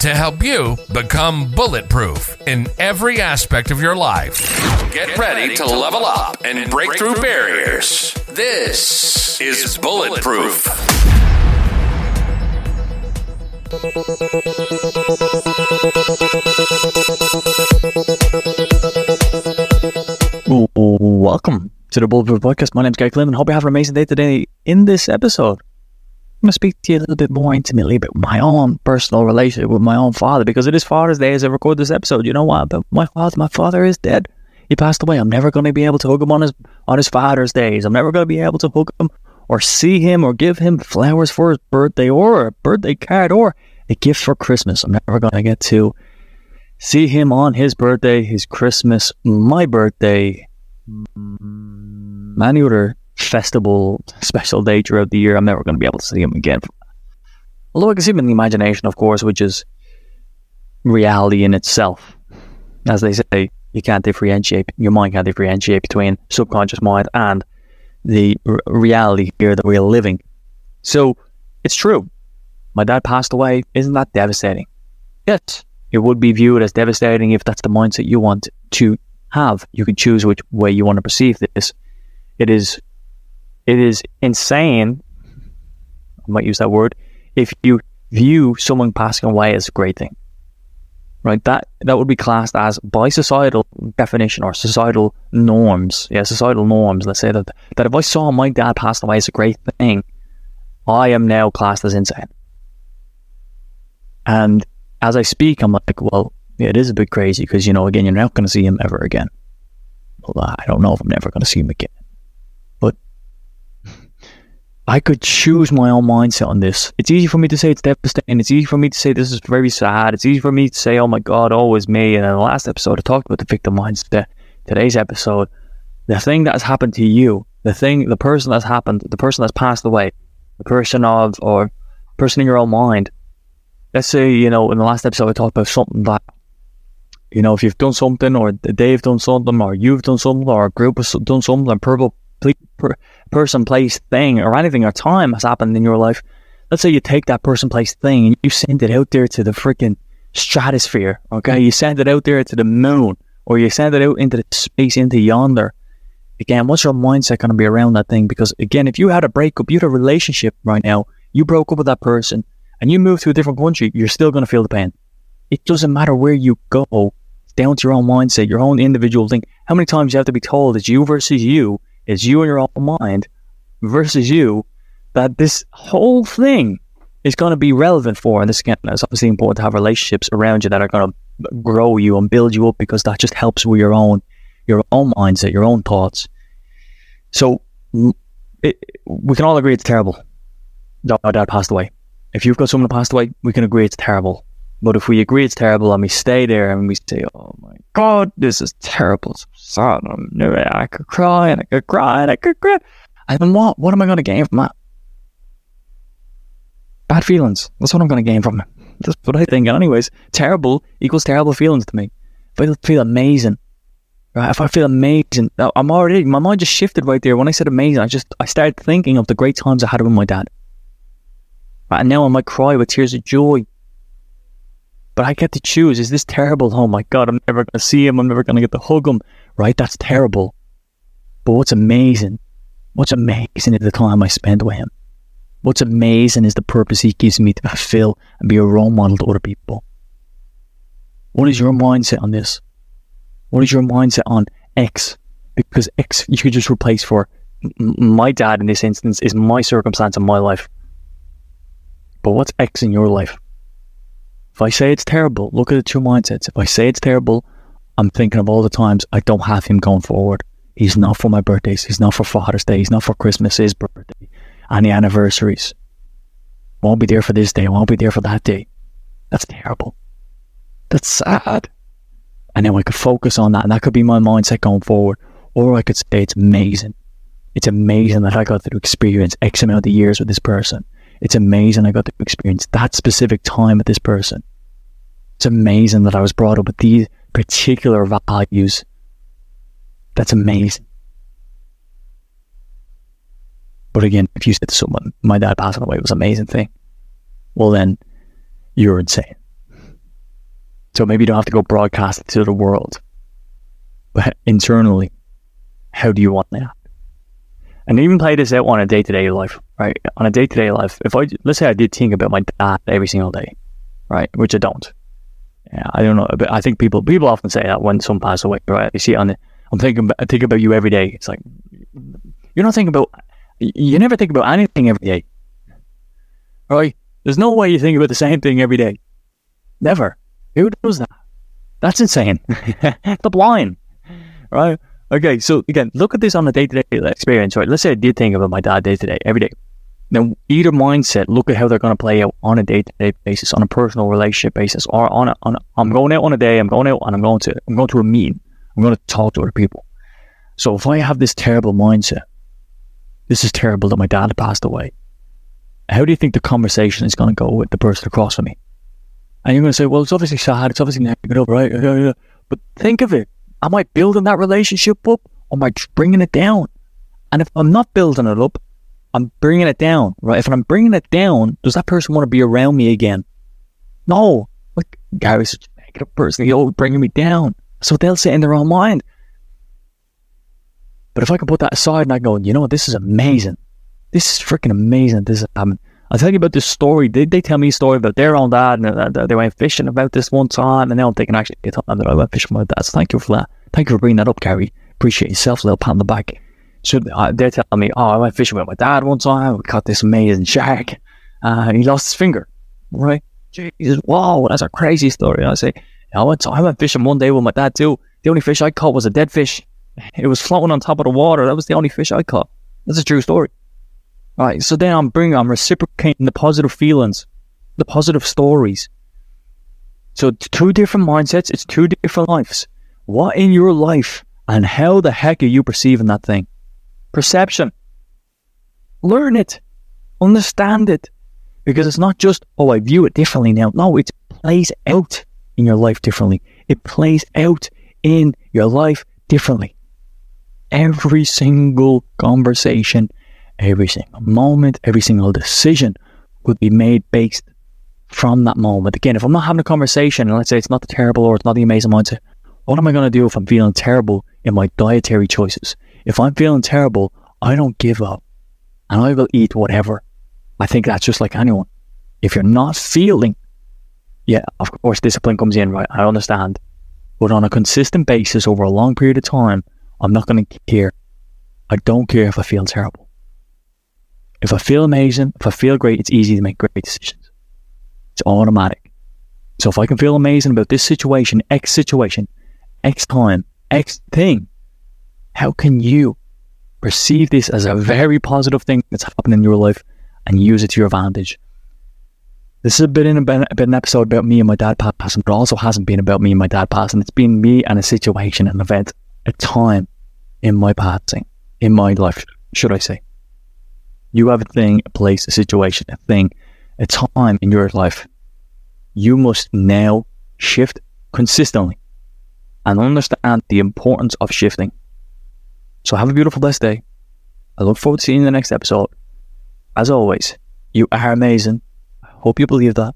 to help you become bulletproof in every aspect of your life. Get ready to level up and break through barriers. This is Bulletproof. Welcome to the Bulletproof Podcast. My name is Gary Clinton. Hope you have an amazing day today. In this episode, I'm going to speak to you a little bit more intimately about my own personal relationship with my own father because it is Father's Day as I record this episode. You know what? But my father, my father is dead. He passed away. I'm never going to be able to hug him on his on his Father's days. I'm never going to be able to hug him or see him or give him flowers for his birthday or a birthday card or a gift for Christmas. I'm never going to get to see him on his birthday, his Christmas, my birthday, any other festival, special day throughout the year. I'm never going to be able to see him again. Although I can see him in the imagination, of course, which is reality in itself. As they say, you can't differentiate, your mind can't differentiate between subconscious mind and the r- reality here that we're living. So it's true. My dad passed away. Isn't that devastating? Yes. It would be viewed as devastating if that's the mindset you want to have. You can choose which way you want to perceive this. It is it is insane. I might use that word. If you view someone passing away as a great thing, right? That that would be classed as by societal definition or societal norms. Yeah, societal norms. Let's say that that if I saw my dad pass away as a great thing, I am now classed as insane. And as I speak, I'm like, well, yeah, it is a bit crazy because you know, again, you're not going to see him ever again. Well, I don't know if I'm never going to see him again. I could choose my own mindset on this. It's easy for me to say it's devastating. It's easy for me to say this is very sad. It's easy for me to say, oh my God, oh, always me. And in the last episode, I talked about the victim mindset. Today's episode, the thing that has happened to you, the thing, the person that's happened, the person that's passed away, the person of, or person in your own mind. Let's say, you know, in the last episode, I talked about something that, you know, if you've done something, or they've done something, or you've done something, or a group has done something, and purple per, person, place, thing, or anything, or time has happened in your life. Let's say you take that person, place, thing, and you send it out there to the freaking stratosphere. Okay, you send it out there to the moon, or you send it out into the space, into yonder. Again, what's your mindset going to be around that thing? Because again, if you had a breakup, you had a relationship right now, you broke up with that person, and you move to a different country, you're still going to feel the pain. It doesn't matter where you go. Down to your own mindset, your own individual thing. How many times you have to be told it's you versus you, it's you and your own mind versus you, that this whole thing is going to be relevant for. And this again, it's obviously important to have relationships around you that are going to grow you and build you up because that just helps with your own, your own mindset, your own thoughts. So it, we can all agree it's terrible my dad passed away. If you've got someone that passed away, we can agree it's terrible. But if we agree it's terrible and we stay there and we say, "Oh my God, this is terrible," so sad. I could cry and I could cry and I could cry. And then what? What am I going to gain from that? Bad feelings. That's what I'm going to gain from it. That's what I think. And anyways, terrible equals terrible feelings to me. If I feel amazing, right? If I feel amazing, I'm already my mind just shifted right there. When I said amazing, I just I started thinking of the great times I had with my dad. Right? And now I might cry with tears of joy but I get to choose. Is this terrible? Oh my God, I'm never going to see him. I'm never going to get to hug him. Right? That's terrible. But what's amazing, what's amazing is the time I spend with him. What's amazing is the purpose he gives me to fulfill and be a role model to other people. What is your mindset on this? What is your mindset on X? Because X you could just replace for my dad in this instance is my circumstance in my life. But what's X in your life? If I say it's terrible, look at the two mindsets. If I say it's terrible, I'm thinking of all the times I don't have him going forward. He's not for my birthdays. He's not for Father's Day. He's not for Christmas, his birthday, any anniversaries. Won't be there for this day. Won't be there for that day. That's terrible. That's sad. And then I could focus on that. And that could be my mindset going forward. Or I could say it's amazing. It's amazing that I got to experience X amount of years with this person. It's amazing I got to experience that specific time with this person. It's amazing that I was brought up with these particular values. That's amazing. But again, if you said to someone, my dad passing away was an amazing thing, well then you're insane. So maybe you don't have to go broadcast it to the world. But internally, how do you want that? And even play this out on a day to day life, right? On a day to day life, if I let's say I did think about my dad every single day, right? Which I don't. Yeah, I don't know, but I think people people often say that when someone passes away, right? You see it on the, I'm thinking, I think about you every day. It's like you're not thinking about, you never think about anything every day, right? There's no way you think about the same thing every day, never. Who does that? That's insane. the blind, right? Okay, so again, look at this on a day to day experience, right? Let's say I did think about my dad day to day, every day. Now, either mindset, look at how they're going to play out on a day to day basis, on a personal relationship basis, or on a, on a, I'm going out on a day, I'm going out and I'm going to, I'm going to a meeting, I'm going to talk to other people. So if I have this terrible mindset, this is terrible that my dad passed away. How do you think the conversation is going to go with the person across from me? And you're going to say, well, it's obviously sad, it's obviously negative, right? But think of it. Am I building that relationship up or am I bringing it down? And if I'm not building it up, I'm bringing it down, right? If I'm bringing it down, does that person want to be around me again? No. Like, Gary's such a negative person. He's always bringing me down. So they'll sit in their own mind. But if I can put that aside and I go, you know what, this is amazing. This is freaking amazing. This is happening. I'll tell you about this story. They, they tell me a story about their own dad and uh, they went fishing about this one time. And now I'm thinking, actually, it's time that I went fishing with dad. So thank you for that. Thank you for bringing that up, Gary. Appreciate yourself. A little pat on the back. So uh, they're telling me, oh, I went fishing with my dad one time. We caught this amazing shark. Uh, he lost his finger. Right? Jesus, wow, that's a crazy story. I say, I went, I went fishing one day with my dad too. The only fish I caught was a dead fish. It was floating on top of the water. That was the only fish I caught. That's a true story. All right, so then I'm bringing, I'm reciprocating the positive feelings, the positive stories. So two different mindsets. It's two different lives. What in your life and how the heck are you perceiving that thing? Perception. Learn it. Understand it. Because it's not just, oh, I view it differently now. No, it plays out in your life differently. It plays out in your life differently. Every single conversation, every single moment, every single decision could be made based from that moment. Again, if I'm not having a conversation, and let's say it's not the terrible or it's not the amazing mindset, what am I going to do if I'm feeling terrible in my dietary choices? If I'm feeling terrible, I don't give up and I will eat whatever. I think that's just like anyone. If you're not feeling, yeah, of course, discipline comes in, right? I understand. But on a consistent basis over a long period of time, I'm not going to care. I don't care if I feel terrible. If I feel amazing, if I feel great, it's easy to make great decisions. It's automatic. So if I can feel amazing about this situation, X situation, X time, X thing, how can you perceive this as a very positive thing that's happened in your life and use it to your advantage? This has been, a, been an episode about me and my dad passing, but also hasn't been about me and my dad passing. It's been me and a situation, an event, a time in my passing, in my life, should I say. You have a thing, a place, a situation, a thing, a time in your life. You must now shift consistently and understand the importance of shifting. So have a beautiful, blessed day. I look forward to seeing you in the next episode. As always, you are amazing. I hope you believe that.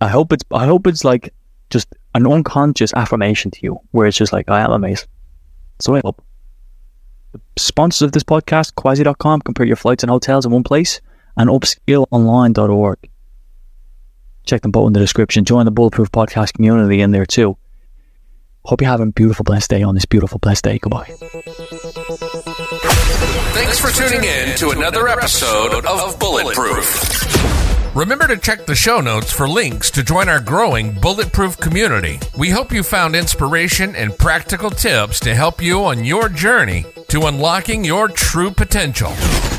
I hope it's I hope it's like just an unconscious affirmation to you, where it's just like I am amazing. So I hope. The sponsors of this podcast, Quasi.com, compare your flights and hotels in one place, and upskillonline.org. Check them both in the description. Join the Bulletproof Podcast community in there too. Hope you're having a beautiful, blessed day on this beautiful, blessed day. Goodbye. Thanks for tuning in to another episode of Bulletproof. Remember to check the show notes for links to join our growing Bulletproof community. We hope you found inspiration and practical tips to help you on your journey to unlocking your true potential.